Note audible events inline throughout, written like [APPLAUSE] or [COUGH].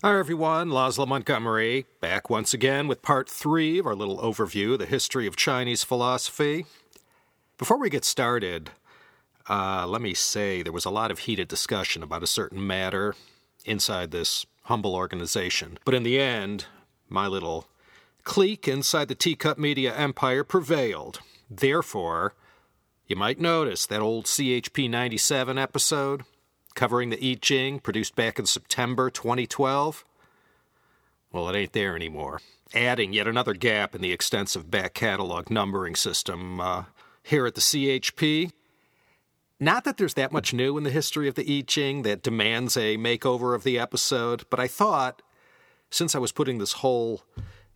Hi, everyone. Laszlo Montgomery, back once again with part three of our little overview of the history of Chinese philosophy. Before we get started, uh, let me say there was a lot of heated discussion about a certain matter inside this humble organization. But in the end, my little clique inside the Teacup Media empire prevailed. Therefore, you might notice that old CHP 97 episode covering the I Ching, produced back in September 2012? Well, it ain't there anymore. Adding yet another gap in the extensive back catalog numbering system uh, here at the CHP. Not that there's that much new in the history of the I Ching that demands a makeover of the episode, but I thought, since I was putting this whole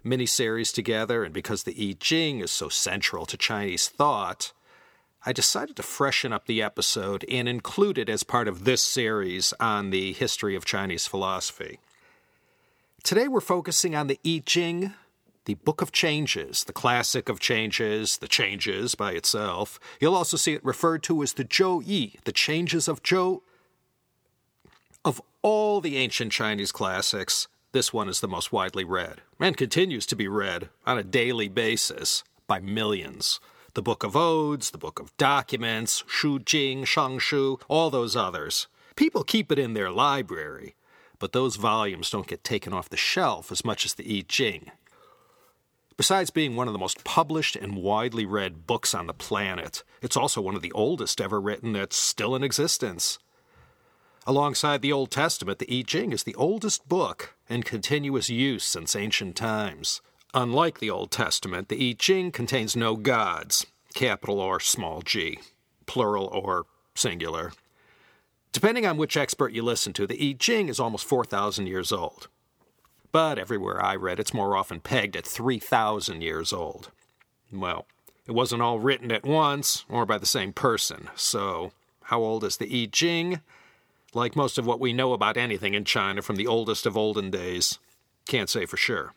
miniseries together, and because the I Ching is so central to Chinese thought, I decided to freshen up the episode and include it as part of this series on the history of Chinese philosophy. Today we're focusing on the I Ching, the Book of Changes, the classic of changes, the changes by itself. You'll also see it referred to as the Zhou Yi, the changes of Zhou. Of all the ancient Chinese classics, this one is the most widely read and continues to be read on a daily basis by millions the Book of Odes, the Book of Documents, Shu Jing, Shang Shu, all those others. People keep it in their library, but those volumes don't get taken off the shelf as much as the I Ching. Besides being one of the most published and widely read books on the planet, it's also one of the oldest ever written that's still in existence. Alongside the Old Testament, the I Ching is the oldest book in continuous use since ancient times. Unlike the Old Testament, the I Ching contains no gods, capital or small g, plural or singular. Depending on which expert you listen to, the I Ching is almost 4,000 years old. But everywhere I read, it's more often pegged at 3,000 years old. Well, it wasn't all written at once or by the same person, so how old is the I Ching? Like most of what we know about anything in China from the oldest of olden days, can't say for sure.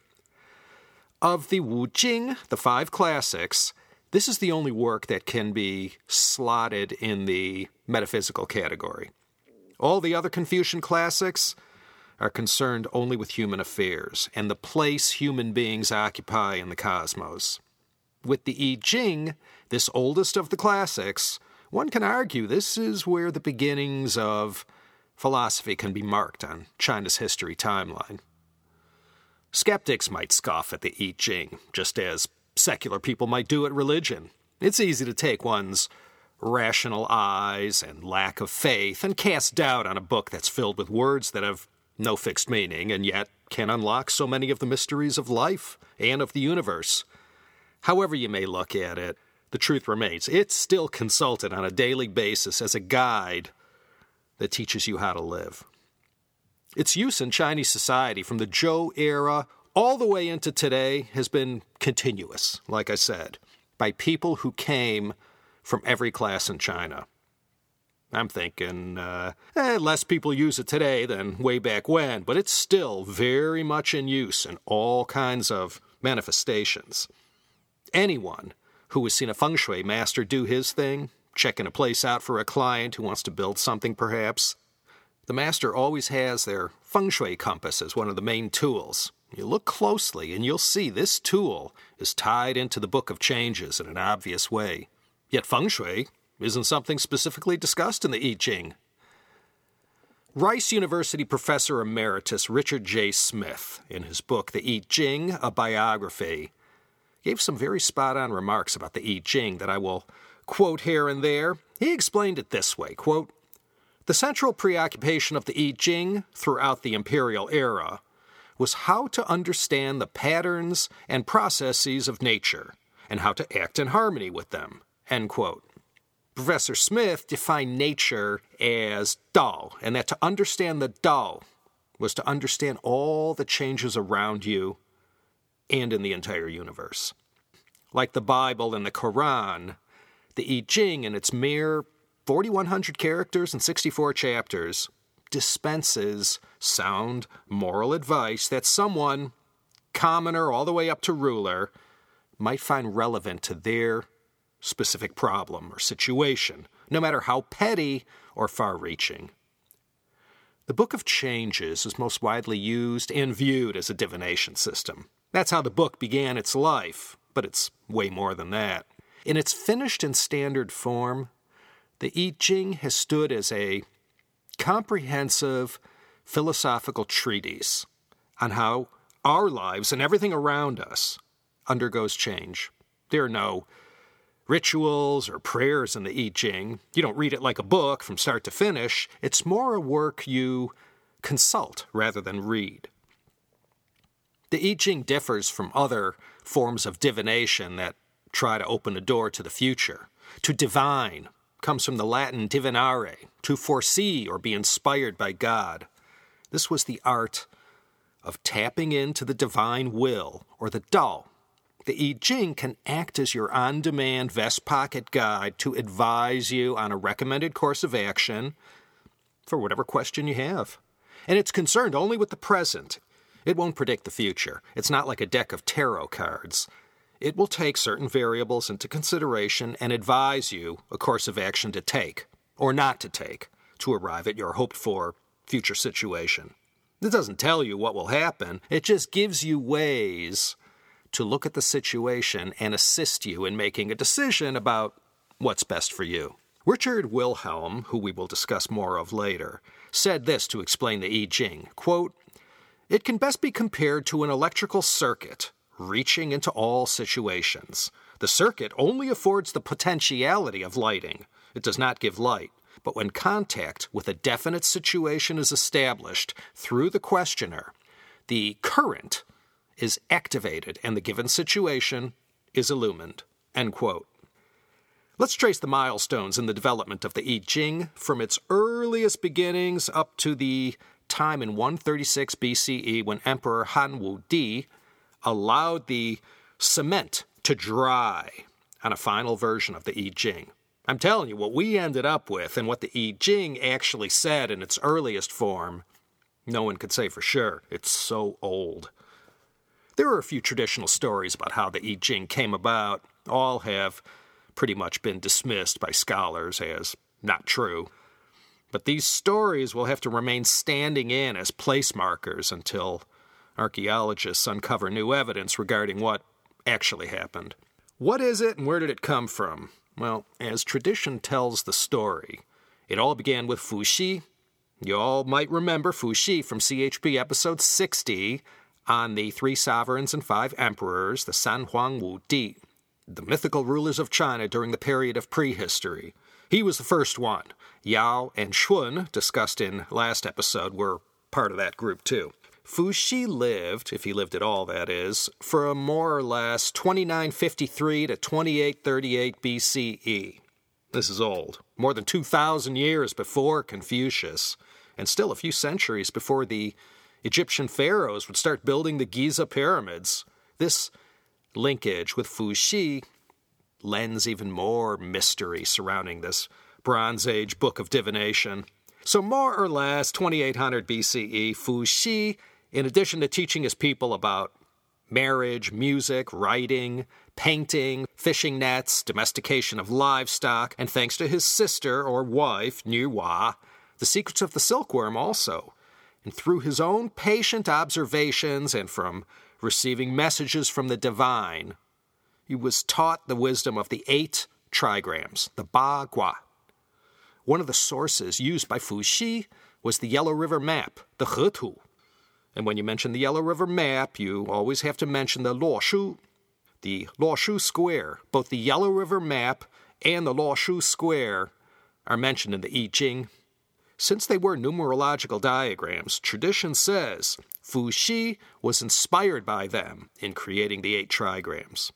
Of the Wu Jing, the five classics, this is the only work that can be slotted in the metaphysical category. All the other Confucian classics are concerned only with human affairs and the place human beings occupy in the cosmos. With the I Ching, this oldest of the classics, one can argue this is where the beginnings of philosophy can be marked on China's history timeline. Skeptics might scoff at the I Ching, just as secular people might do at religion. It's easy to take one's rational eyes and lack of faith and cast doubt on a book that's filled with words that have no fixed meaning and yet can unlock so many of the mysteries of life and of the universe. However, you may look at it, the truth remains it's still consulted on a daily basis as a guide that teaches you how to live. Its use in Chinese society from the Zhou era all the way into today has been continuous, like I said, by people who came from every class in China. I'm thinking uh, eh, less people use it today than way back when, but it's still very much in use in all kinds of manifestations. Anyone who has seen a feng shui master do his thing, checking a place out for a client who wants to build something perhaps, the master always has their feng shui compass as one of the main tools. You look closely and you'll see this tool is tied into the Book of Changes in an obvious way. Yet feng shui isn't something specifically discussed in the I Ching. Rice University professor emeritus Richard J. Smith, in his book The I Ching, a Biography, gave some very spot on remarks about the I Ching that I will quote here and there. He explained it this way quote, the central preoccupation of the I Ching throughout the imperial era was how to understand the patterns and processes of nature and how to act in harmony with them. End quote. Professor Smith defined nature as Dao, and that to understand the Dao was to understand all the changes around you and in the entire universe. Like the Bible and the Quran, the I Ching in its mere 4,100 characters and 64 chapters, dispenses sound moral advice that someone, commoner all the way up to ruler, might find relevant to their specific problem or situation, no matter how petty or far reaching. The Book of Changes is most widely used and viewed as a divination system. That's how the book began its life, but it's way more than that. In its finished and standard form, the I Ching has stood as a comprehensive philosophical treatise on how our lives and everything around us undergoes change. There are no rituals or prayers in the I Ching. You don't read it like a book from start to finish. It's more a work you consult rather than read. The I Ching differs from other forms of divination that try to open a door to the future. To divine comes from the Latin divinare, to foresee or be inspired by God. This was the art of tapping into the divine will, or the Dao, the I Ching can act as your on demand vest pocket guide to advise you on a recommended course of action for whatever question you have. And it's concerned only with the present. It won't predict the future. It's not like a deck of tarot cards. It will take certain variables into consideration and advise you a course of action to take or not to take to arrive at your hoped for future situation. It doesn't tell you what will happen, it just gives you ways to look at the situation and assist you in making a decision about what's best for you. Richard Wilhelm, who we will discuss more of later, said this to explain the I Ching quote, It can best be compared to an electrical circuit reaching into all situations. The circuit only affords the potentiality of lighting, it does not give light. But when contact with a definite situation is established through the questioner, the current is activated and the given situation is illumined. End quote. Let's trace the milestones in the development of the I Ching from its earliest beginnings up to the time in 136 BCE when Emperor Han Wu Di allowed the cement to dry on a final version of the I Ching. I'm telling you, what we ended up with and what the I Ching actually said in its earliest form, no one could say for sure. It's so old. There are a few traditional stories about how the I Ching came about. All have pretty much been dismissed by scholars as not true. But these stories will have to remain standing in as place markers until archaeologists uncover new evidence regarding what actually happened. What is it and where did it come from? Well, as tradition tells the story, it all began with Fuxi. You all might remember Fuxi from CHP episode 60, on the three sovereigns and five emperors, the San Huang Wu Di, the mythical rulers of China during the period of prehistory. He was the first one. Yao and Shun, discussed in last episode, were part of that group too. Fu Xi lived, if he lived at all, that is, from more or less 2953 to 2838 BCE. This is old, more than 2,000 years before Confucius, and still a few centuries before the Egyptian pharaohs would start building the Giza pyramids. This linkage with Fu Xi lends even more mystery surrounding this Bronze Age book of divination. So, more or less 2800 BCE, Fu Xi, in addition to teaching his people about marriage, music, writing, painting, fishing nets, domestication of livestock, and thanks to his sister or wife, Nü Wa, the secrets of the silkworm also, and through his own patient observations and from receiving messages from the divine, he was taught the wisdom of the eight trigrams, the Ba Gua. One of the sources used by Fu Xi was the Yellow River map, the He Tu. And when you mention the Yellow River map, you always have to mention the Luo Shu, the Luo Shu Square. Both the Yellow River map and the Luo Shu Square are mentioned in the I Ching since they were numerological diagrams, tradition says Fu Xi was inspired by them in creating the eight trigrams.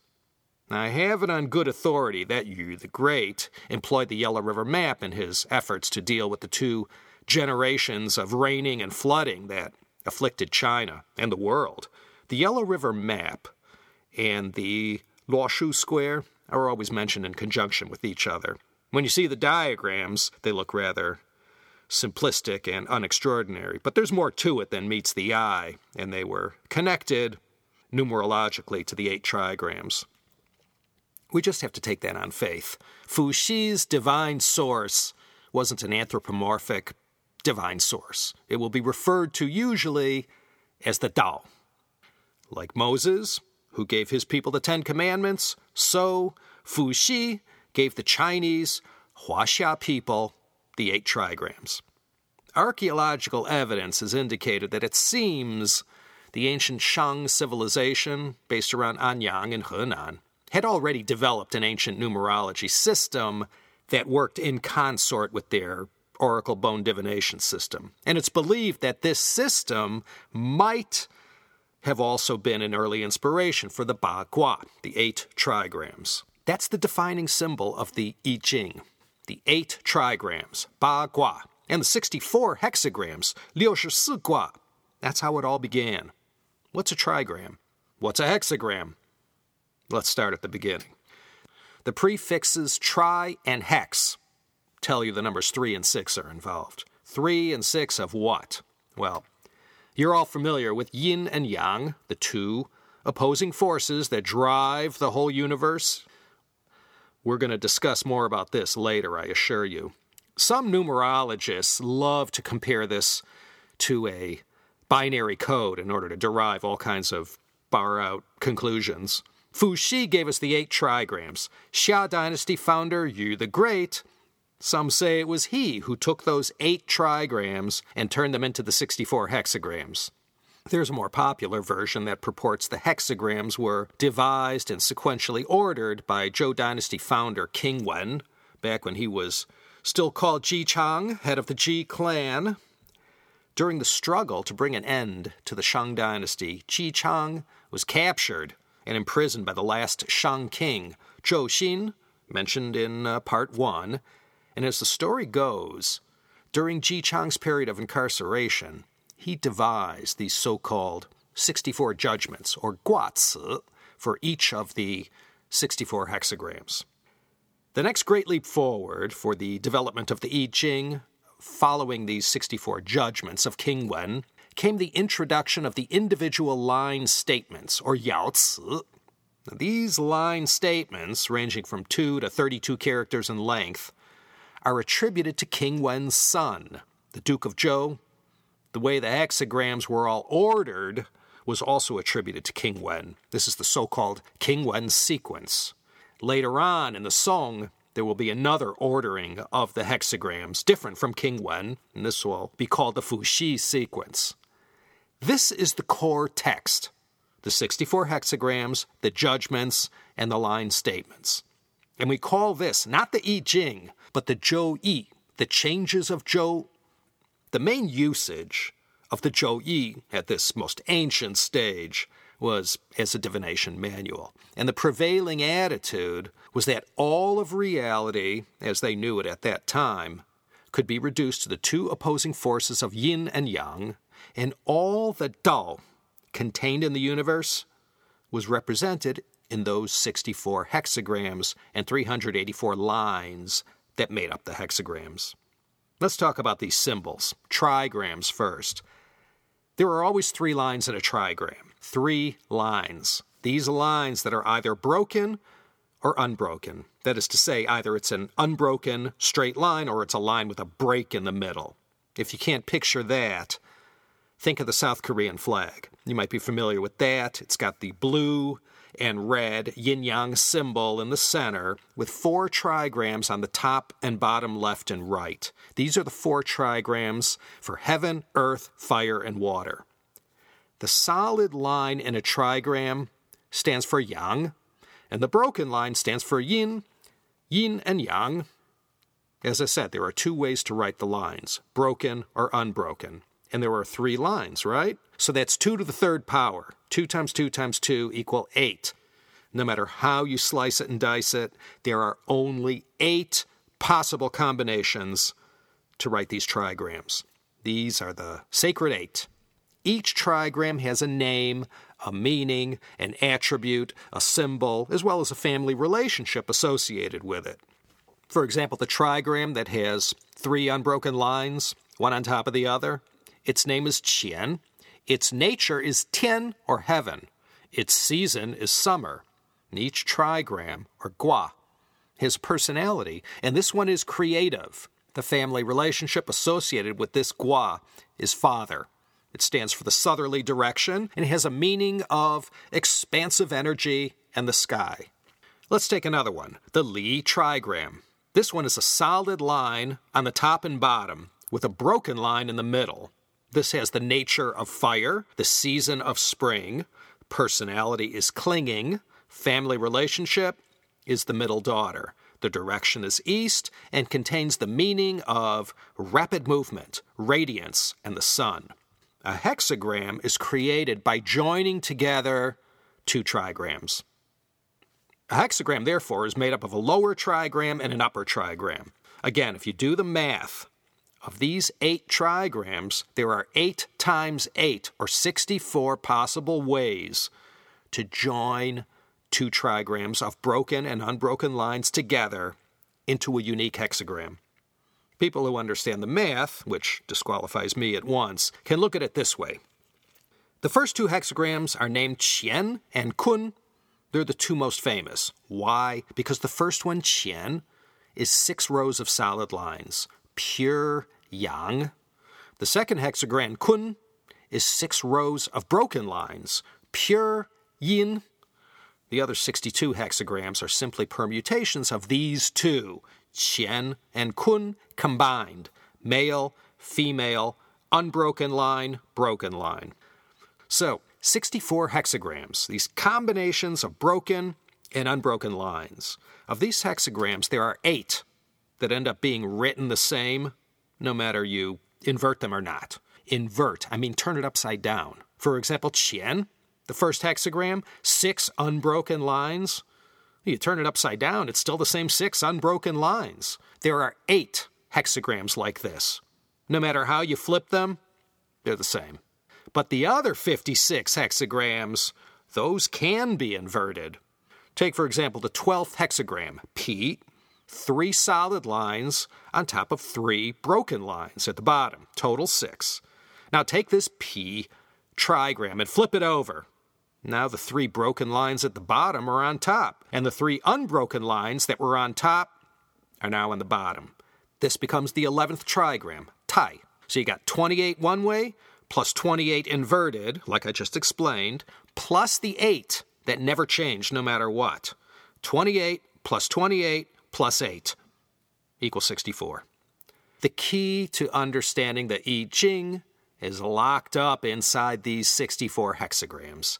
I have it on good authority that Yu the Great employed the Yellow River map in his efforts to deal with the two generations of raining and flooding that afflicted China and the world. The Yellow River map and the Luoshu Square are always mentioned in conjunction with each other. When you see the diagrams, they look rather simplistic and unextraordinary, but there's more to it than meets the eye, and they were connected numerologically to the eight trigrams. We just have to take that on faith. Fu Xi's divine source wasn't an anthropomorphic divine source. It will be referred to usually as the Tao. Like Moses, who gave his people the Ten Commandments, so Fu Xi gave the Chinese Huaxia people the eight trigrams. Archaeological evidence has indicated that it seems the ancient Shang civilization, based around Anyang in Henan, had already developed an ancient numerology system that worked in consort with their oracle bone divination system. And it's believed that this system might have also been an early inspiration for the Ba Gua, the eight trigrams. That's the defining symbol of the I Ching, the eight trigrams, Ba Gua, and the 64 hexagrams, Liu Shi Gua. That's how it all began. What's a trigram? What's a hexagram? Let's start at the beginning. The prefixes tri and hex tell you the numbers 3 and 6 are involved. 3 and 6 of what? Well, you're all familiar with yin and yang, the two opposing forces that drive the whole universe. We're going to discuss more about this later, I assure you. Some numerologists love to compare this to a binary code in order to derive all kinds of far out conclusions. Fu Xi gave us the eight trigrams. Xia Dynasty founder Yu the Great some say it was he who took those eight trigrams and turned them into the 64 hexagrams. There's a more popular version that purports the hexagrams were devised and sequentially ordered by Zhou Dynasty founder King Wen, back when he was still called Ji Chang, head of the Ji clan. During the struggle to bring an end to the Shang Dynasty, Ji Chang was captured and imprisoned by the last Shang king, Zhou Xin, mentioned in uh, part 1, and as the story goes, during Ji Chang's period of incarceration, he devised these so called 64 judgments, or guaci, for each of the 64 hexagrams. The next great leap forward for the development of the I Ching, following these 64 judgments of King Wen, came the introduction of the individual line statements, or yaoci. These line statements, ranging from 2 to 32 characters in length, are attributed to King Wen's son, the Duke of Zhou. The way the hexagrams were all ordered was also attributed to King Wen. This is the so called King Wen sequence. Later on in the Song, there will be another ordering of the hexagrams, different from King Wen, and this will be called the Fu Xi sequence. This is the core text the 64 hexagrams, the judgments, and the line statements. And we call this not the I Ching, but the Zhou the changes of Zhou. The main usage of the Zhou at this most ancient stage was as a divination manual. And the prevailing attitude was that all of reality, as they knew it at that time, could be reduced to the two opposing forces of yin and yang, and all the Dao contained in the universe was represented in those 64 hexagrams and 384 lines that made up the hexagrams. Let's talk about these symbols. Trigrams first. There are always three lines in a trigram. Three lines. These lines that are either broken or unbroken. That is to say, either it's an unbroken straight line or it's a line with a break in the middle. If you can't picture that, think of the South Korean flag. You might be familiar with that. It's got the blue and red yin yang symbol in the center with four trigrams on the top and bottom left and right. These are the four trigrams for heaven, earth, fire, and water. The solid line in a trigram stands for yang, and the broken line stands for yin, yin and yang. As I said, there are two ways to write the lines broken or unbroken. And there are three lines, right? So that's 2 to the third power. 2 times 2 times 2 equal 8. No matter how you slice it and dice it, there are only 8 possible combinations to write these trigrams. These are the sacred 8. Each trigram has a name, a meaning, an attribute, a symbol, as well as a family relationship associated with it. For example, the trigram that has three unbroken lines, one on top of the other, its name is Qian, its nature is Tian or heaven. Its season is summer. And each trigram, or gua, his personality, and this one is creative. The family relationship associated with this gua is father. It stands for the southerly direction and has a meaning of expansive energy and the sky. Let's take another one the Li trigram. This one is a solid line on the top and bottom with a broken line in the middle. This has the nature of fire, the season of spring, personality is clinging, family relationship is the middle daughter. The direction is east and contains the meaning of rapid movement, radiance, and the sun. A hexagram is created by joining together two trigrams. A hexagram, therefore, is made up of a lower trigram and an upper trigram. Again, if you do the math, of these eight trigrams, there are eight times eight, or 64 possible ways to join two trigrams of broken and unbroken lines together into a unique hexagram. People who understand the math, which disqualifies me at once, can look at it this way. The first two hexagrams are named Qian and Kun. They're the two most famous. Why? Because the first one, Qian, is six rows of solid lines, pure yang. The second hexagram, Kun, is six rows of broken lines, pure yin. The other 62 hexagrams are simply permutations of these two, Qian and Kun combined, male, female, unbroken line, broken line. So, 64 hexagrams, these combinations of broken and unbroken lines. Of these hexagrams, there are eight that end up being written the same, no matter you invert them or not. Invert, I mean turn it upside down. For example, Qian, the first hexagram, six unbroken lines. You turn it upside down, it's still the same six unbroken lines. There are eight hexagrams like this. No matter how you flip them, they're the same. But the other 56 hexagrams, those can be inverted. Take, for example, the 12th hexagram, Pi, three solid lines on top of three broken lines at the bottom, total six. Now take this Pi trigram and flip it over. Now the three broken lines at the bottom are on top, and the three unbroken lines that were on top are now on the bottom. This becomes the 11th trigram, Tai. So you got 28 one way, plus 28 inverted, like I just explained, plus the 8 that never changed no matter what. 28 plus 28 plus 8 equals 64. The key to understanding the I Ching is locked up inside these 64 hexagrams.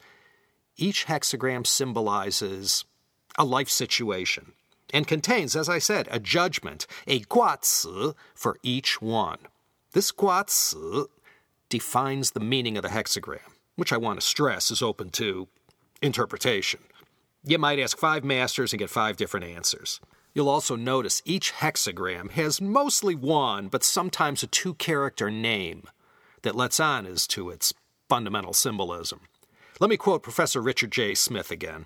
Each hexagram symbolizes a life situation and contains, as I said, a judgment, a guaci for each one. This guaci defines the meaning of the hexagram, which I want to stress is open to interpretation. You might ask five masters and get five different answers. You'll also notice each hexagram has mostly one, but sometimes a two character name that lets on as to its fundamental symbolism. Let me quote Professor Richard J. Smith again.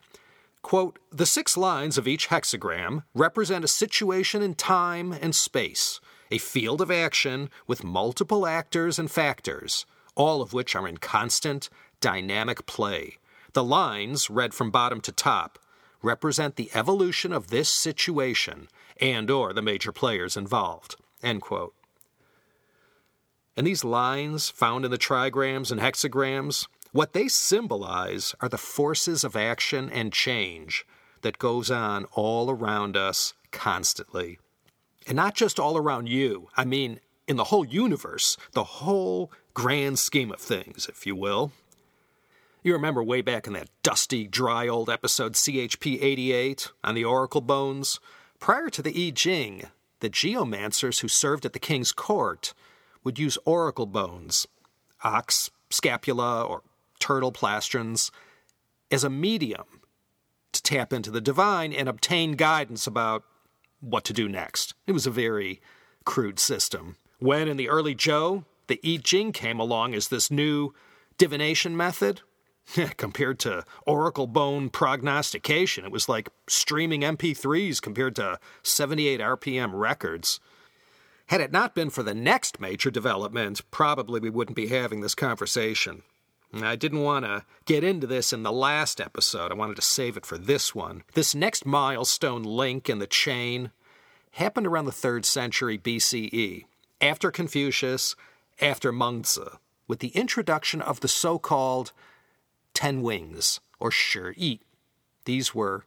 Quote, the six lines of each hexagram represent a situation in time and space, a field of action with multiple actors and factors, all of which are in constant, dynamic play. The lines, read from bottom to top, represent the evolution of this situation and or the major players involved. End quote. And these lines found in the trigrams and hexagrams, what they symbolize are the forces of action and change that goes on all around us constantly. And not just all around you, I mean in the whole universe, the whole grand scheme of things, if you will. You remember way back in that dusty, dry old episode CHP 88 on the Oracle Bones? Prior to the I Ching, the geomancers who served at the king's court would use oracle bones, ox scapula, or turtle plastrons, as a medium to tap into the divine and obtain guidance about what to do next. It was a very crude system. When in the early Zhou, the I Ching came along as this new divination method, [LAUGHS] compared to Oracle Bone prognostication, it was like streaming MP3s compared to 78 RPM records. Had it not been for the next major development, probably we wouldn't be having this conversation. I didn't want to get into this in the last episode. I wanted to save it for this one. This next milestone link in the chain happened around the 3rd century BCE, after Confucius, after Mengzi, with the introduction of the so called Ten Wings, or Shi Yi. These were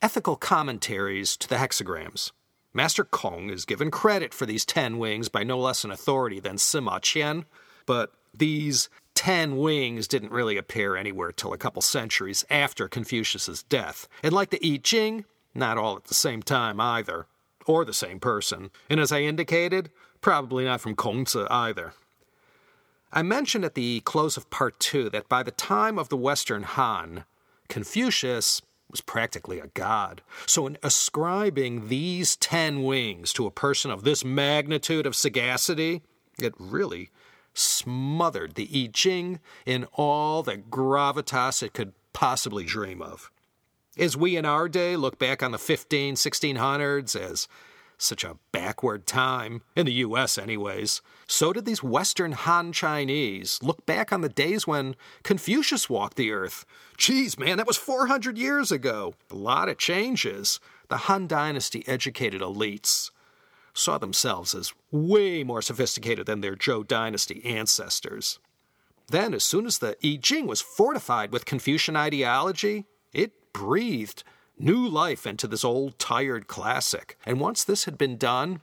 ethical commentaries to the hexagrams. Master Kong is given credit for these ten wings by no less an authority than Sima Qian, but these ten wings didn't really appear anywhere till a couple centuries after Confucius's death. And like the I Ching, not all at the same time either, or the same person. And as I indicated, probably not from Kongzi either. I mentioned at the close of part two that by the time of the Western Han, Confucius was practically a god. So, in ascribing these ten wings to a person of this magnitude of sagacity, it really smothered the I Ching in all the gravitas it could possibly dream of. As we in our day look back on the 15, 1600s as such a backward time, in the US, anyways. So did these Western Han Chinese look back on the days when Confucius walked the earth. Geez, man, that was 400 years ago. A lot of changes. The Han Dynasty educated elites saw themselves as way more sophisticated than their Zhou Dynasty ancestors. Then, as soon as the I Ching was fortified with Confucian ideology, it breathed new life into this old tired classic. And once this had been done,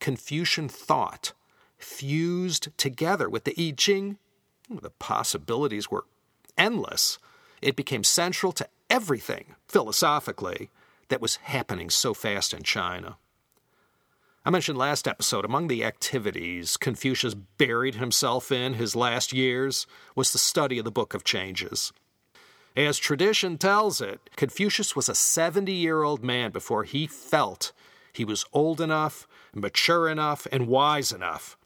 Confucian thought fused together with the I Ching. The possibilities were endless. It became central to everything, philosophically, that was happening so fast in China. I mentioned last episode, among the activities Confucius buried himself in his last years was the study of the Book of Changes. As tradition tells it, Confucius was a 70 year old man before he felt he was old enough, mature enough, and wise enough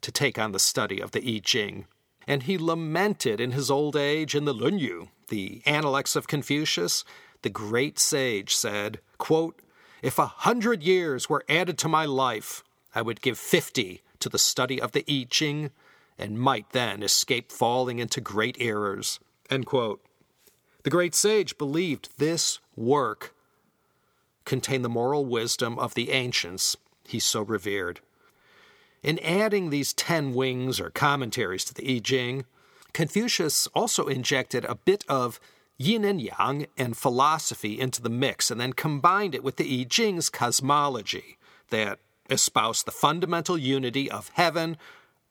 to take on the study of the I Ching. And he lamented in his old age in the Lunyu, the Analects of Confucius. The great sage said, quote, If a hundred years were added to my life, I would give fifty to the study of the I Ching, and might then escape falling into great errors. End quote. The great sage believed this work contained the moral wisdom of the ancients he so revered. In adding these ten wings or commentaries to the I Ching, Confucius also injected a bit of yin and yang and philosophy into the mix and then combined it with the I Ching's cosmology that espoused the fundamental unity of heaven,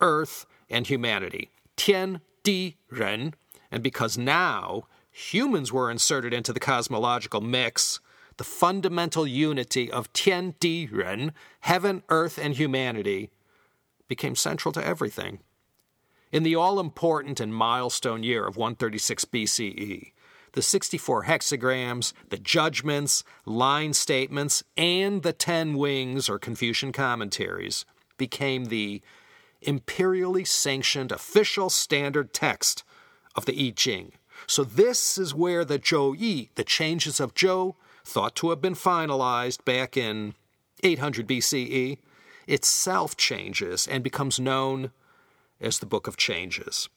earth, and humanity. Tian, Di, Ren. And because now humans were inserted into the cosmological mix, the fundamental unity of Tian Di Ren, heaven, earth, and humanity, became central to everything. In the all important and milestone year of 136 BCE, the 64 hexagrams, the judgments, line statements, and the 10 wings or Confucian commentaries became the imperially sanctioned official standard text of the I Ching, so this is where the Zhou the changes of Zhou, thought to have been finalized back in 800 BCE, itself changes and becomes known as the Book of Changes.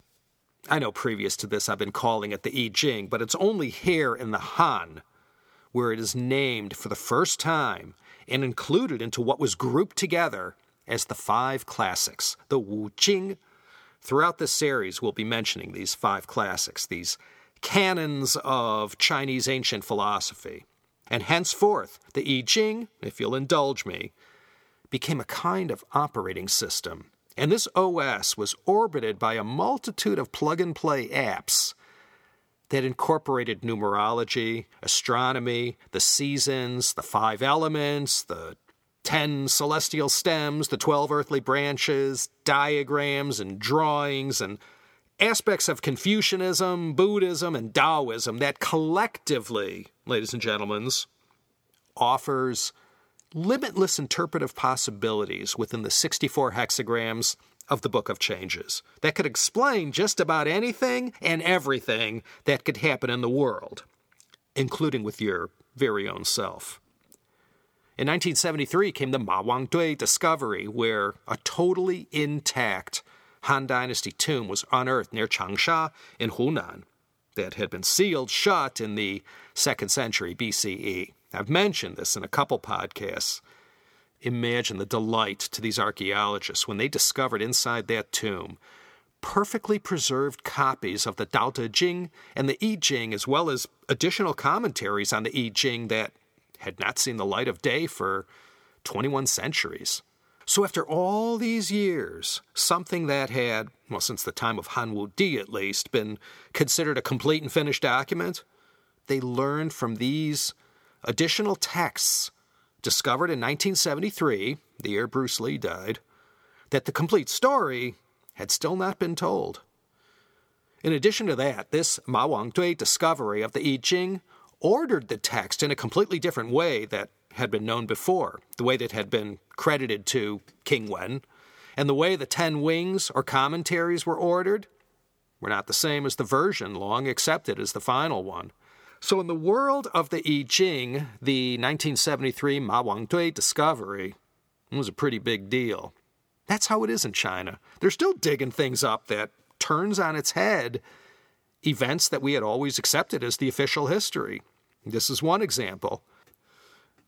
I know previous to this I've been calling it the I Ching, but it's only here in the Han where it is named for the first time and included into what was grouped together as the five classics, the Wu Jing. Throughout this series, we'll be mentioning these five classics, these canons of Chinese ancient philosophy. And henceforth, the I Ching, if you'll indulge me, became a kind of operating system. And this OS was orbited by a multitude of plug and play apps that incorporated numerology, astronomy, the seasons, the five elements, the 10 celestial stems, the 12 earthly branches, diagrams and drawings, and aspects of Confucianism, Buddhism, and Taoism that collectively, ladies and gentlemen, offers limitless interpretive possibilities within the 64 hexagrams of the Book of Changes that could explain just about anything and everything that could happen in the world, including with your very own self. In 1973 came the Mawangdui discovery, where a totally intact Han Dynasty tomb was unearthed near Changsha in Hunan that had been sealed shut in the second century BCE. I've mentioned this in a couple podcasts. imagine the delight to these archaeologists when they discovered inside that tomb perfectly preserved copies of the Tao Te Ching and the I Ching, as well as additional commentaries on the I Ching that had not seen the light of day for 21 centuries. So, after all these years, something that had, well, since the time of Han Wu Di at least, been considered a complete and finished document, they learned from these additional texts discovered in 1973, the year Bruce Lee died, that the complete story had still not been told. In addition to that, this Mawangdui discovery of the I Ching ordered the text in a completely different way that had been known before, the way that had been credited to King Wen, and the way the Ten Wings or commentaries were ordered were not the same as the version long accepted as the final one. So, in the world of the I Ching, the 1973 Mawangdui discovery was a pretty big deal. That's how it is in China. They're still digging things up that turns on its head events that we had always accepted as the official history. This is one example.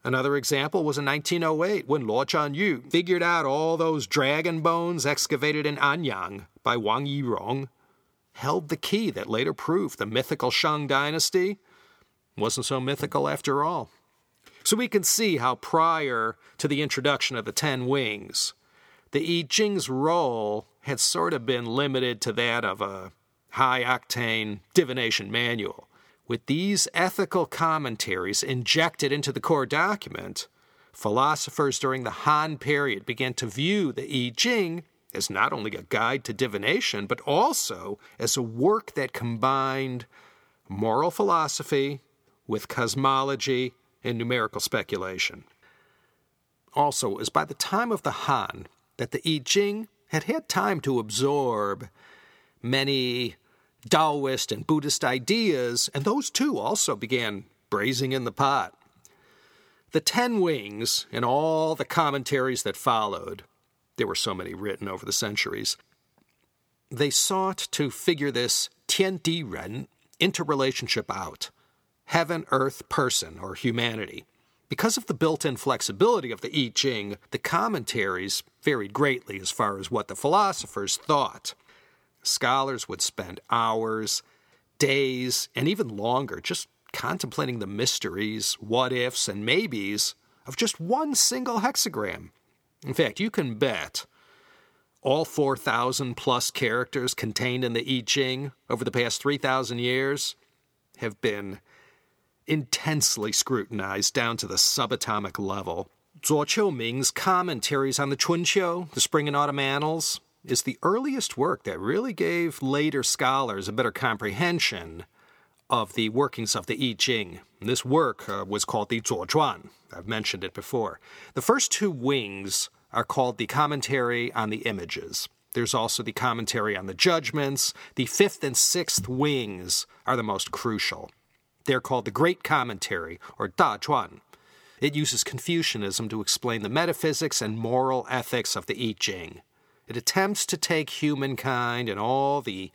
Another example was in 1908 when Luo Zhenyu figured out all those dragon bones excavated in Anyang by Wang Yirong held the key that later proved the mythical Shang dynasty wasn't so mythical after all. So we can see how prior to the introduction of the Ten Wings, the I Ching's role had sort of been limited to that of a high octane divination manual. With these ethical commentaries injected into the core document, philosophers during the Han period began to view the I Ching as not only a guide to divination, but also as a work that combined moral philosophy with cosmology and numerical speculation. Also, it was by the time of the Han that the I Ching had had time to absorb many Taoist and Buddhist ideas, and those too also began braising in the pot. The Ten Wings and all the commentaries that followed, there were so many written over the centuries, they sought to figure this Tian Di Ren interrelationship out heaven, earth, person, or humanity. Because of the built in flexibility of the I Ching, the commentaries varied greatly as far as what the philosophers thought. Scholars would spend hours, days, and even longer just contemplating the mysteries, what ifs, and maybes of just one single hexagram. In fact, you can bet all 4,000 plus characters contained in the I Ching over the past 3,000 years have been intensely scrutinized down to the subatomic level. Zuo Qiuming's commentaries on the Chunqiu, the Spring and Autumn Annals, is the earliest work that really gave later scholars a better comprehension of the workings of the I Ching. This work uh, was called the Zuozhuan. I've mentioned it before. The first two wings are called the Commentary on the Images. There's also the commentary on the judgments. The fifth and sixth wings are the most crucial. They're called the Great Commentary, or Da Chuan. It uses Confucianism to explain the metaphysics and moral ethics of the I Ching. It attempts to take humankind and all the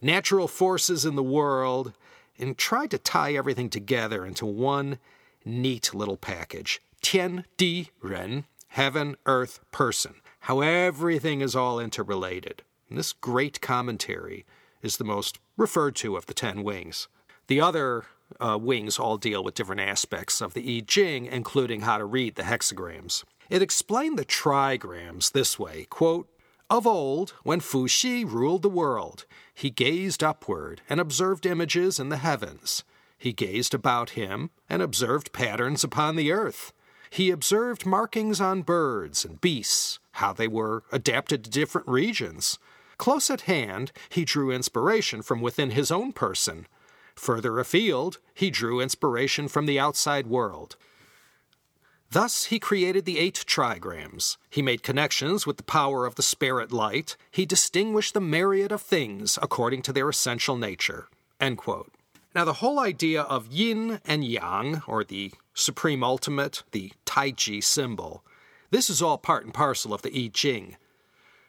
natural forces in the world and try to tie everything together into one neat little package. Tian Di Ren, heaven, earth, person. How everything is all interrelated. And this great commentary is the most referred to of the ten wings. The other uh, wings all deal with different aspects of the I Ching, including how to read the hexagrams. It explained the trigrams this way quote, Of old, when Fu Xi ruled the world, he gazed upward and observed images in the heavens. He gazed about him and observed patterns upon the earth. He observed markings on birds and beasts, how they were adapted to different regions. Close at hand, he drew inspiration from within his own person, Further afield, he drew inspiration from the outside world. Thus, he created the eight trigrams. He made connections with the power of the spirit light. He distinguished the myriad of things according to their essential nature. Now, the whole idea of yin and yang, or the supreme ultimate, the Taiji symbol, this is all part and parcel of the I Ching.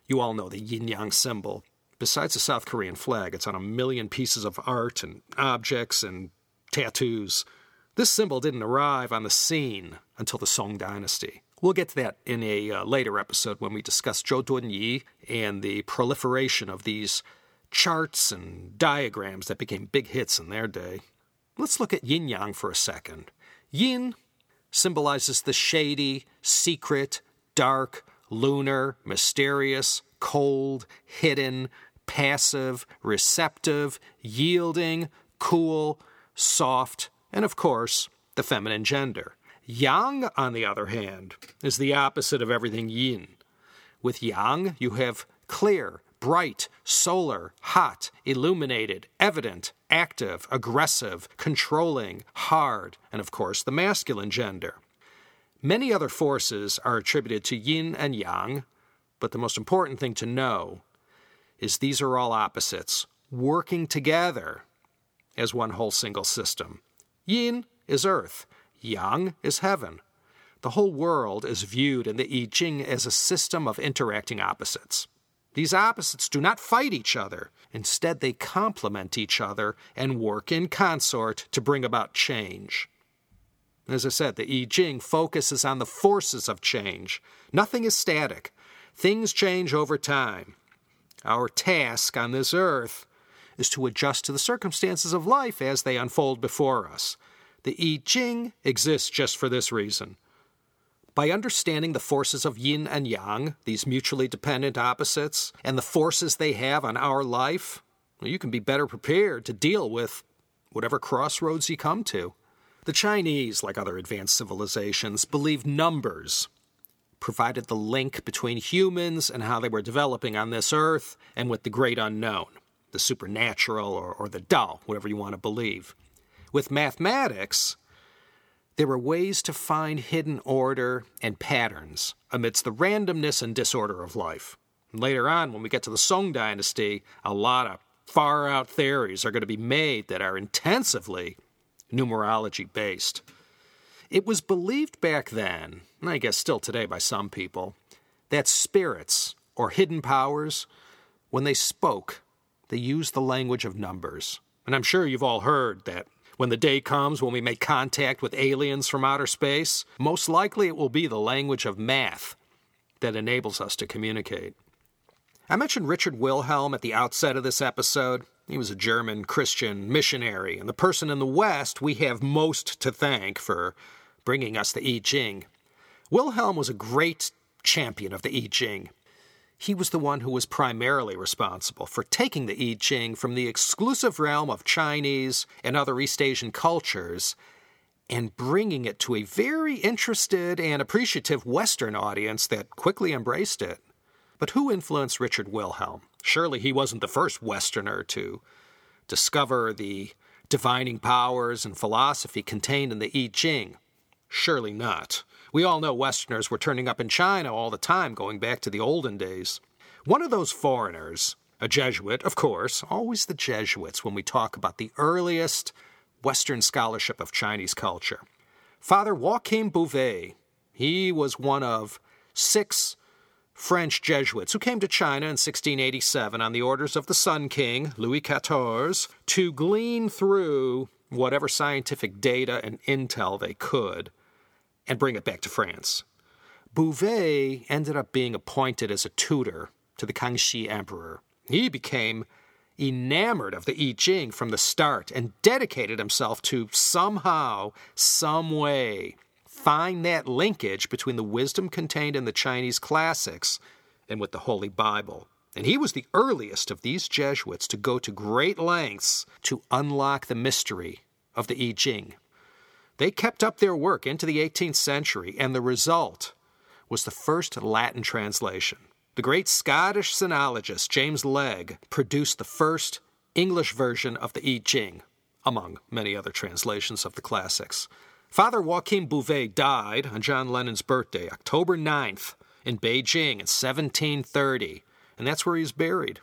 You all know the yin yang symbol. Besides the South Korean flag, it's on a million pieces of art and objects and tattoos. This symbol didn't arrive on the scene until the Song Dynasty, We'll get to that in a uh, later episode when we discuss Zhou Dunyi and the proliferation of these charts and diagrams that became big hits in their day. Let's look at yin yang for a second. Yin symbolizes the shady, secret, dark, lunar, mysterious, cold, hidden, passive, receptive, yielding, cool, soft, and of course, the feminine gender. Yang, on the other hand, is the opposite of everything yin. With yang, you have clear, bright, solar, hot, illuminated, evident, active, aggressive, controlling, hard, and of course the masculine gender. Many other forces are attributed to yin and yang, but the most important thing to know is these are all opposites working together as one whole single system. Yin is earth, yang is heaven. The whole world is viewed in the I Ching as a system of interacting opposites. These opposites do not fight each other. Instead, they complement each other and work in consort to bring about change. As I said, the I Ching focuses on the forces of change. Nothing is static, things change over time. Our task on this earth is to adjust to the circumstances of life as they unfold before us. The I Ching exists just for this reason. By understanding the forces of yin and yang, these mutually dependent opposites, and the forces they have on our life, you can be better prepared to deal with whatever crossroads you come to. The Chinese, like other advanced civilizations, believe numbers provided the link between humans and how they were developing on this earth and with the great unknown, the supernatural or, or the Tao, whatever you want to believe. With mathematics, there were ways to find hidden order and patterns amidst the randomness and disorder of life. Later on, when we get to the Song Dynasty, a lot of far out theories are going to be made that are intensively numerology based. It was believed back then, and I guess still today by some people, that spirits or hidden powers, when they spoke, they use the language of numbers. And I'm sure you've all heard that when the day comes when we make contact with aliens from outer space, most likely it will be the language of math that enables us to communicate. I mentioned Richard Wilhelm at the outset of this episode. He was a German Christian missionary, and the person in the West we have most to thank for bringing us the I Ching. Wilhelm was a great champion of the I Ching. He was the one who was primarily responsible for taking the I Ching from the exclusive realm of Chinese and other East Asian cultures and bringing it to a very interested and appreciative Western audience that quickly embraced it. But who influenced Richard Wilhelm? Surely he wasn't the first Westerner to discover the divining powers and philosophy contained in the I Ching. Surely not. We all know Westerners were turning up in China all the time, going back to the olden days. One of those foreigners, a Jesuit, of course, always the Jesuits when we talk about the earliest Western scholarship of Chinese culture. Father Joachim Bouvet, he was one of six French Jesuits who came to China in 1687 on the orders of the Sun King, Louis XIV, to glean through whatever scientific data and intel they could and bring it back to France. Bouvet ended up being appointed as a tutor to the Kangxi Emperor. He became enamored of the I Ching from the start and dedicated himself to somehow, some way, find that linkage between the wisdom contained in the Chinese classics and with the Holy Bible. And he was the earliest of these Jesuits to go to great lengths to unlock the mystery of the I Ching. They kept up their work into the 18th century, and the result was the first Latin translation. The great Scottish sinologist James Legge produced the first English version of the I Ching, among many other translations of the classics. Father Joachim Bouvet died on John Lennon's birthday, October 9th, in Beijing in 1730, and that's where he's buried.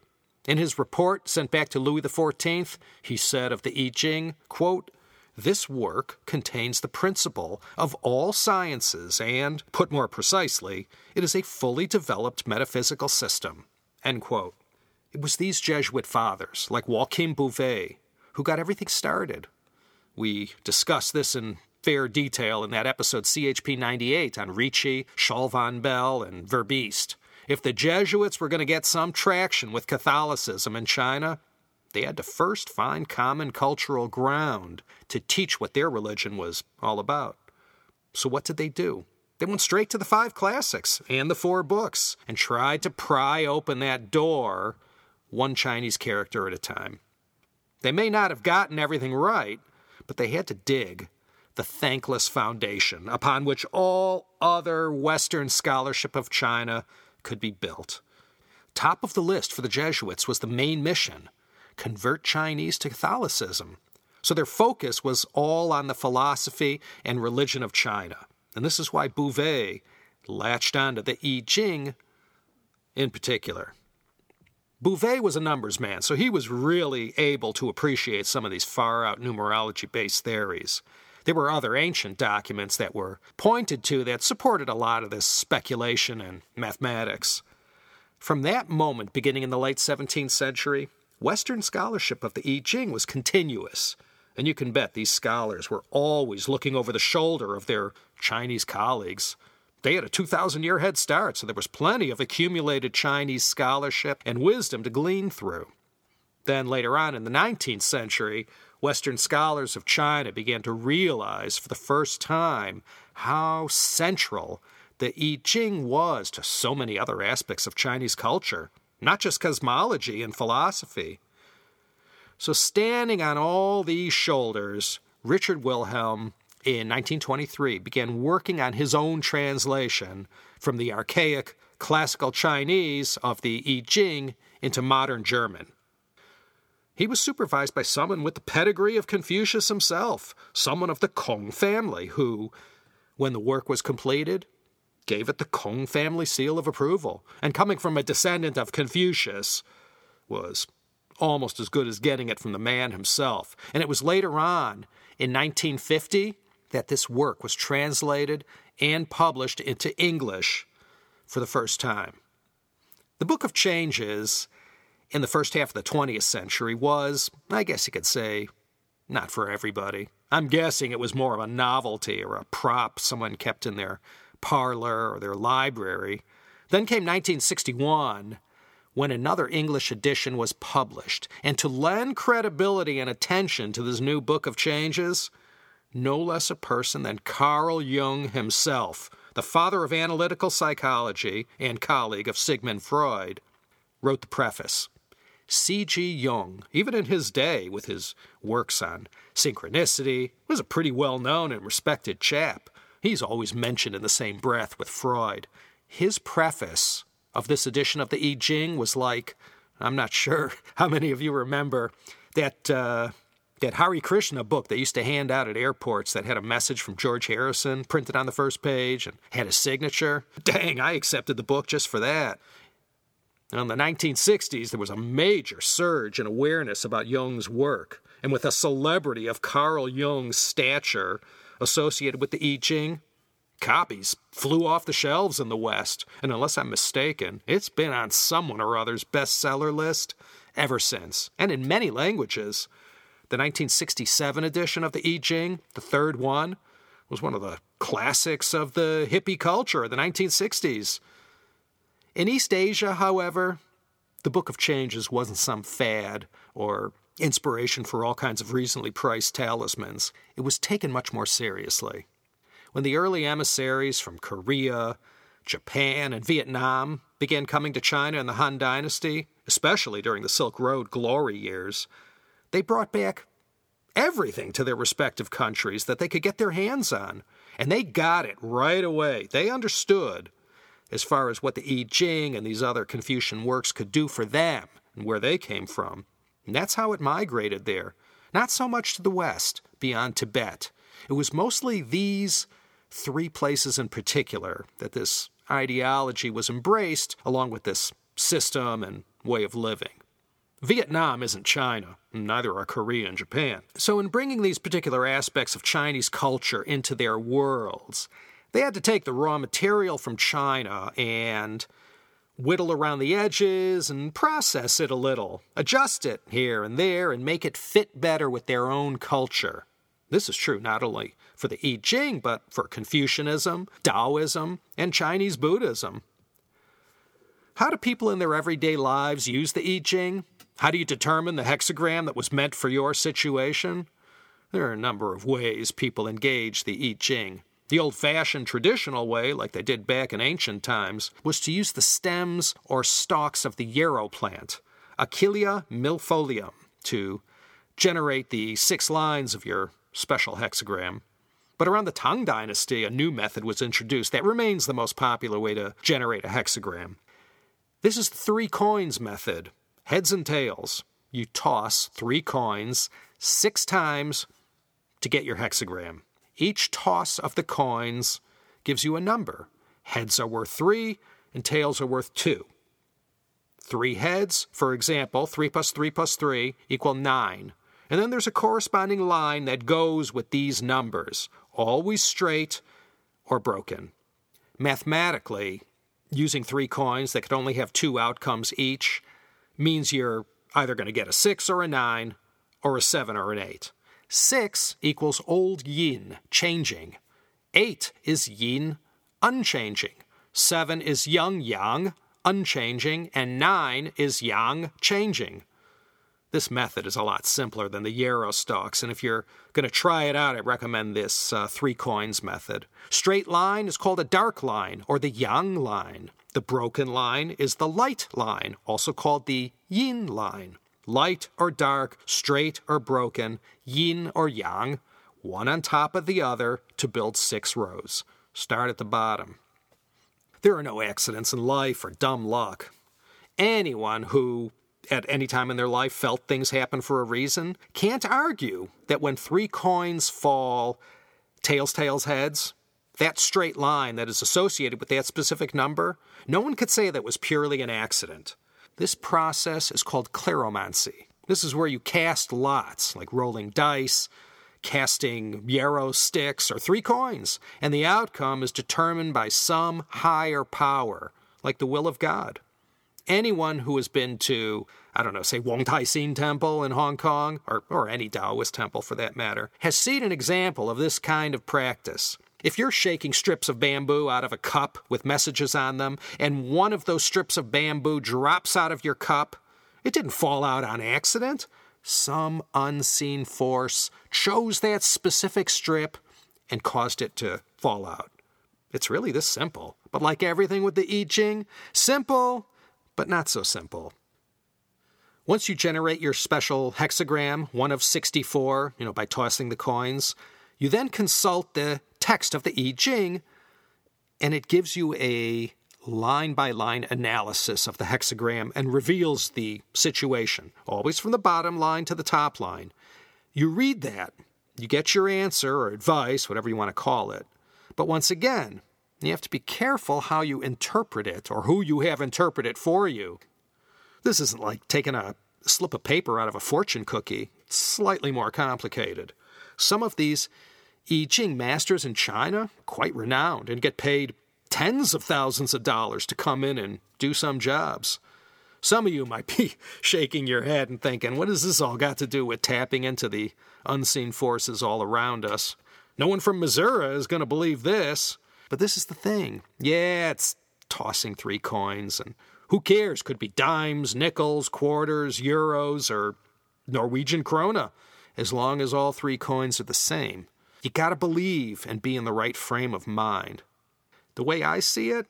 In his report sent back to Louis XIV, he said of the I Ching, quote, this work contains the principle of all sciences, and, put more precisely, it is a fully developed metaphysical system. It was these Jesuit fathers, like Joachim Bouvet, who got everything started. We discussed this in fair detail in that episode CHP 98 on Ricci, Schall von Bell, and Verbiest. If the Jesuits were going to get some traction with Catholicism in China, they had to first find common cultural ground to teach what their religion was all about. So, what did they do? They went straight to the five classics and the four books and tried to pry open that door one Chinese character at a time. They may not have gotten everything right, but they had to dig the thankless foundation upon which all other Western scholarship of China could be built. Top of the list for the Jesuits was the main mission convert Chinese to Catholicism. So their focus was all on the philosophy and religion of China. And this is why Bouvet latched onto the I Ching in particular. Bouvet was a numbers man, so he was really able to appreciate some of these far out numerology based theories. There were other ancient documents that were pointed to that supported a lot of this speculation and mathematics. From that moment, beginning in the late 17th century, Western scholarship of the I Ching was continuous. And you can bet these scholars were always looking over the shoulder of their Chinese colleagues. They had a 2,000 year head start, so there was plenty of accumulated Chinese scholarship and wisdom to glean through. Then, later on in the 19th century, Western scholars of China began to realize for the first time how central the I Ching was to so many other aspects of Chinese culture, not just cosmology and philosophy. So, standing on all these shoulders, Richard Wilhelm in 1923 began working on his own translation from the archaic classical Chinese of the I Ching into modern German. He was supervised by someone with the pedigree of Confucius himself, someone of the Kong family, who, when the work was completed, gave it the Kong family seal of approval. And coming from a descendant of Confucius, was almost as good as getting it from the man himself. And it was later on, in 1950, that this work was translated and published into English for the first time. The Book of Changes in the first half of the 20th century was, I guess you could say, not for everybody. I'm guessing it was more of a novelty or a prop someone kept in their parlor or their library. Then came 1961 when another English edition was published. And to lend credibility and attention to this new book of changes, no less a person than Carl Jung himself, the father of analytical psychology and colleague of Sigmund Freud, wrote the preface. C.G. Jung, even in his day with his works on synchronicity, was a pretty well known and respected chap. He's always mentioned in the same breath with Freud. His preface of this edition of the I Ching was like, I'm not sure [LAUGHS] how many of you remember that uh, that Hare Krishna book they used to hand out at airports that had a message from George Harrison printed on the first page and had a signature. Dang, I accepted the book just for that. And in the 1960s, there was a major surge in awareness about Jung's work, and with a celebrity of Carl Jung's stature associated with the I Ching, copies flew off the shelves in the West, and unless I'm mistaken, it's been on someone or other's bestseller list ever since, and in many languages. The 1967 edition of the I Ching, the third one, was one of the classics of the hippie culture of the 1960s. In East Asia, however, the Book of Changes wasn't some fad or inspiration for all kinds of recently priced talismans. It was taken much more seriously. When the early emissaries from Korea, Japan, and Vietnam began coming to China in the Han Dynasty, especially during the Silk Road glory years, they brought back everything to their respective countries that they could get their hands on. And they got it right away. They understood as far as what the I Ching and these other Confucian works could do for them and where they came from. That's how it migrated there. Not so much to the west, beyond Tibet. It was mostly these three places in particular that this ideology was embraced, along with this system and way of living. Vietnam isn't China, neither are Korea and Japan. So, in bringing these particular aspects of Chinese culture into their worlds, they had to take the raw material from China and whittle around the edges and process it a little, adjust it here and there, and make it fit better with their own culture. This is true not only for the I Ching, but for Confucianism, Taoism, and Chinese Buddhism. How do people in their everyday lives use the I Ching? How do you determine the hexagram that was meant for your situation? There are a number of ways people engage the I Ching. The old fashioned traditional way, like they did back in ancient times, was to use the stems or stalks of the yarrow plant, Achillea millefolium, to generate the six lines of your special hexagram. But around the Tang Dynasty, a new method was introduced that remains the most popular way to generate a hexagram. This is the three coins method heads and tails. You toss three coins six times to get your hexagram. Each toss of the coins gives you a number. Heads are worth three, and tails are worth two. Three heads, for example, 3 plus 3 plus 3 equal 9. And then there's a corresponding line that goes with these numbers, always straight or broken. Mathematically, using three coins that could only have two outcomes each means you're either going to get a 6 or a 9, or a 7 or an 8. 6 equals old yin, changing. 8 is yin, unchanging. 7 is young yang, unchanging. And 9 is yang, changing. This method is a lot simpler than the yarrow stalks, and if you're going to try it out, I recommend this uh, three coins method. Straight line is called a dark line, or the yang line. The broken line is the light line, also called the yin line. Light or dark, straight or broken, yin or yang, one on top of the other to build six rows. Start at the bottom. There are no accidents in life or dumb luck. Anyone who at any time in their life felt things happen for a reason can't argue that when three coins fall tails, tails, heads, that straight line that is associated with that specific number, no one could say that was purely an accident. This process is called kleromancy. This is where you cast lots, like rolling dice, casting yarrow sticks, or three coins, and the outcome is determined by some higher power, like the will of God anyone who has been to, I don't know, say Wong Tai Sin Temple in Hong Kong, or, or any Taoist temple for that matter, has seen an example of this kind of practice. If you're shaking strips of bamboo out of a cup with messages on them, and one of those strips of bamboo drops out of your cup, it didn't fall out on accident. Some unseen force chose that specific strip and caused it to fall out. It's really this simple. But like everything with the I Ching, simple but not so simple. Once you generate your special hexagram, one of 64, you know, by tossing the coins, you then consult the text of the I Ching, and it gives you a line by line analysis of the hexagram and reveals the situation, always from the bottom line to the top line. You read that, you get your answer or advice, whatever you want to call it. But once again, you have to be careful how you interpret it or who you have interpret it for you. This isn't like taking a slip of paper out of a fortune cookie. It's slightly more complicated. Some of these I Ching masters in China, quite renowned, and get paid tens of thousands of dollars to come in and do some jobs. Some of you might [LAUGHS] be shaking your head and thinking, what has this all got to do with tapping into the unseen forces all around us? No one from Missouri is going to believe this. But this is the thing. Yeah, it's tossing three coins, and who cares? Could be dimes, nickels, quarters, euros, or Norwegian krona, as long as all three coins are the same. You gotta believe and be in the right frame of mind. The way I see it,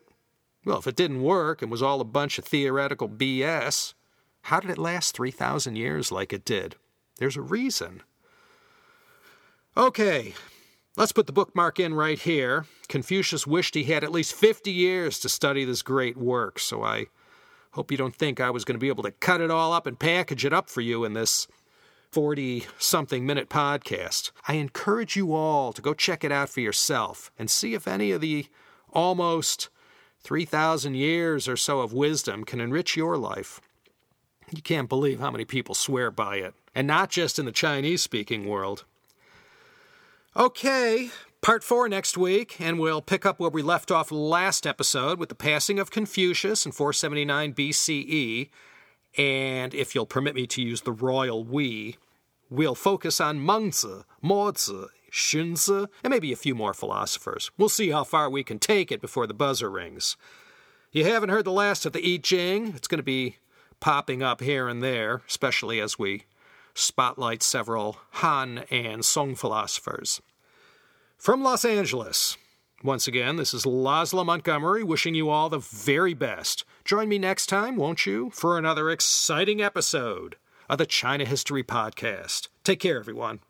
well, if it didn't work and was all a bunch of theoretical BS, how did it last 3,000 years like it did? There's a reason. Okay, Let's put the bookmark in right here. Confucius wished he had at least 50 years to study this great work, so I hope you don't think I was going to be able to cut it all up and package it up for you in this 40 something minute podcast. I encourage you all to go check it out for yourself and see if any of the almost 3,000 years or so of wisdom can enrich your life. You can't believe how many people swear by it, and not just in the Chinese speaking world. Okay, part four next week, and we'll pick up where we left off last episode with the passing of Confucius in 479 BCE. And if you'll permit me to use the royal we, we'll focus on Mengzi, Mozi, Xunzi, and maybe a few more philosophers. We'll see how far we can take it before the buzzer rings. You haven't heard the last of the I Ching. It's going to be popping up here and there, especially as we spotlight several Han and Song philosophers. From Los Angeles, once again, this is Laszlo Montgomery wishing you all the very best. Join me next time, won't you, for another exciting episode of the China History Podcast. Take care, everyone.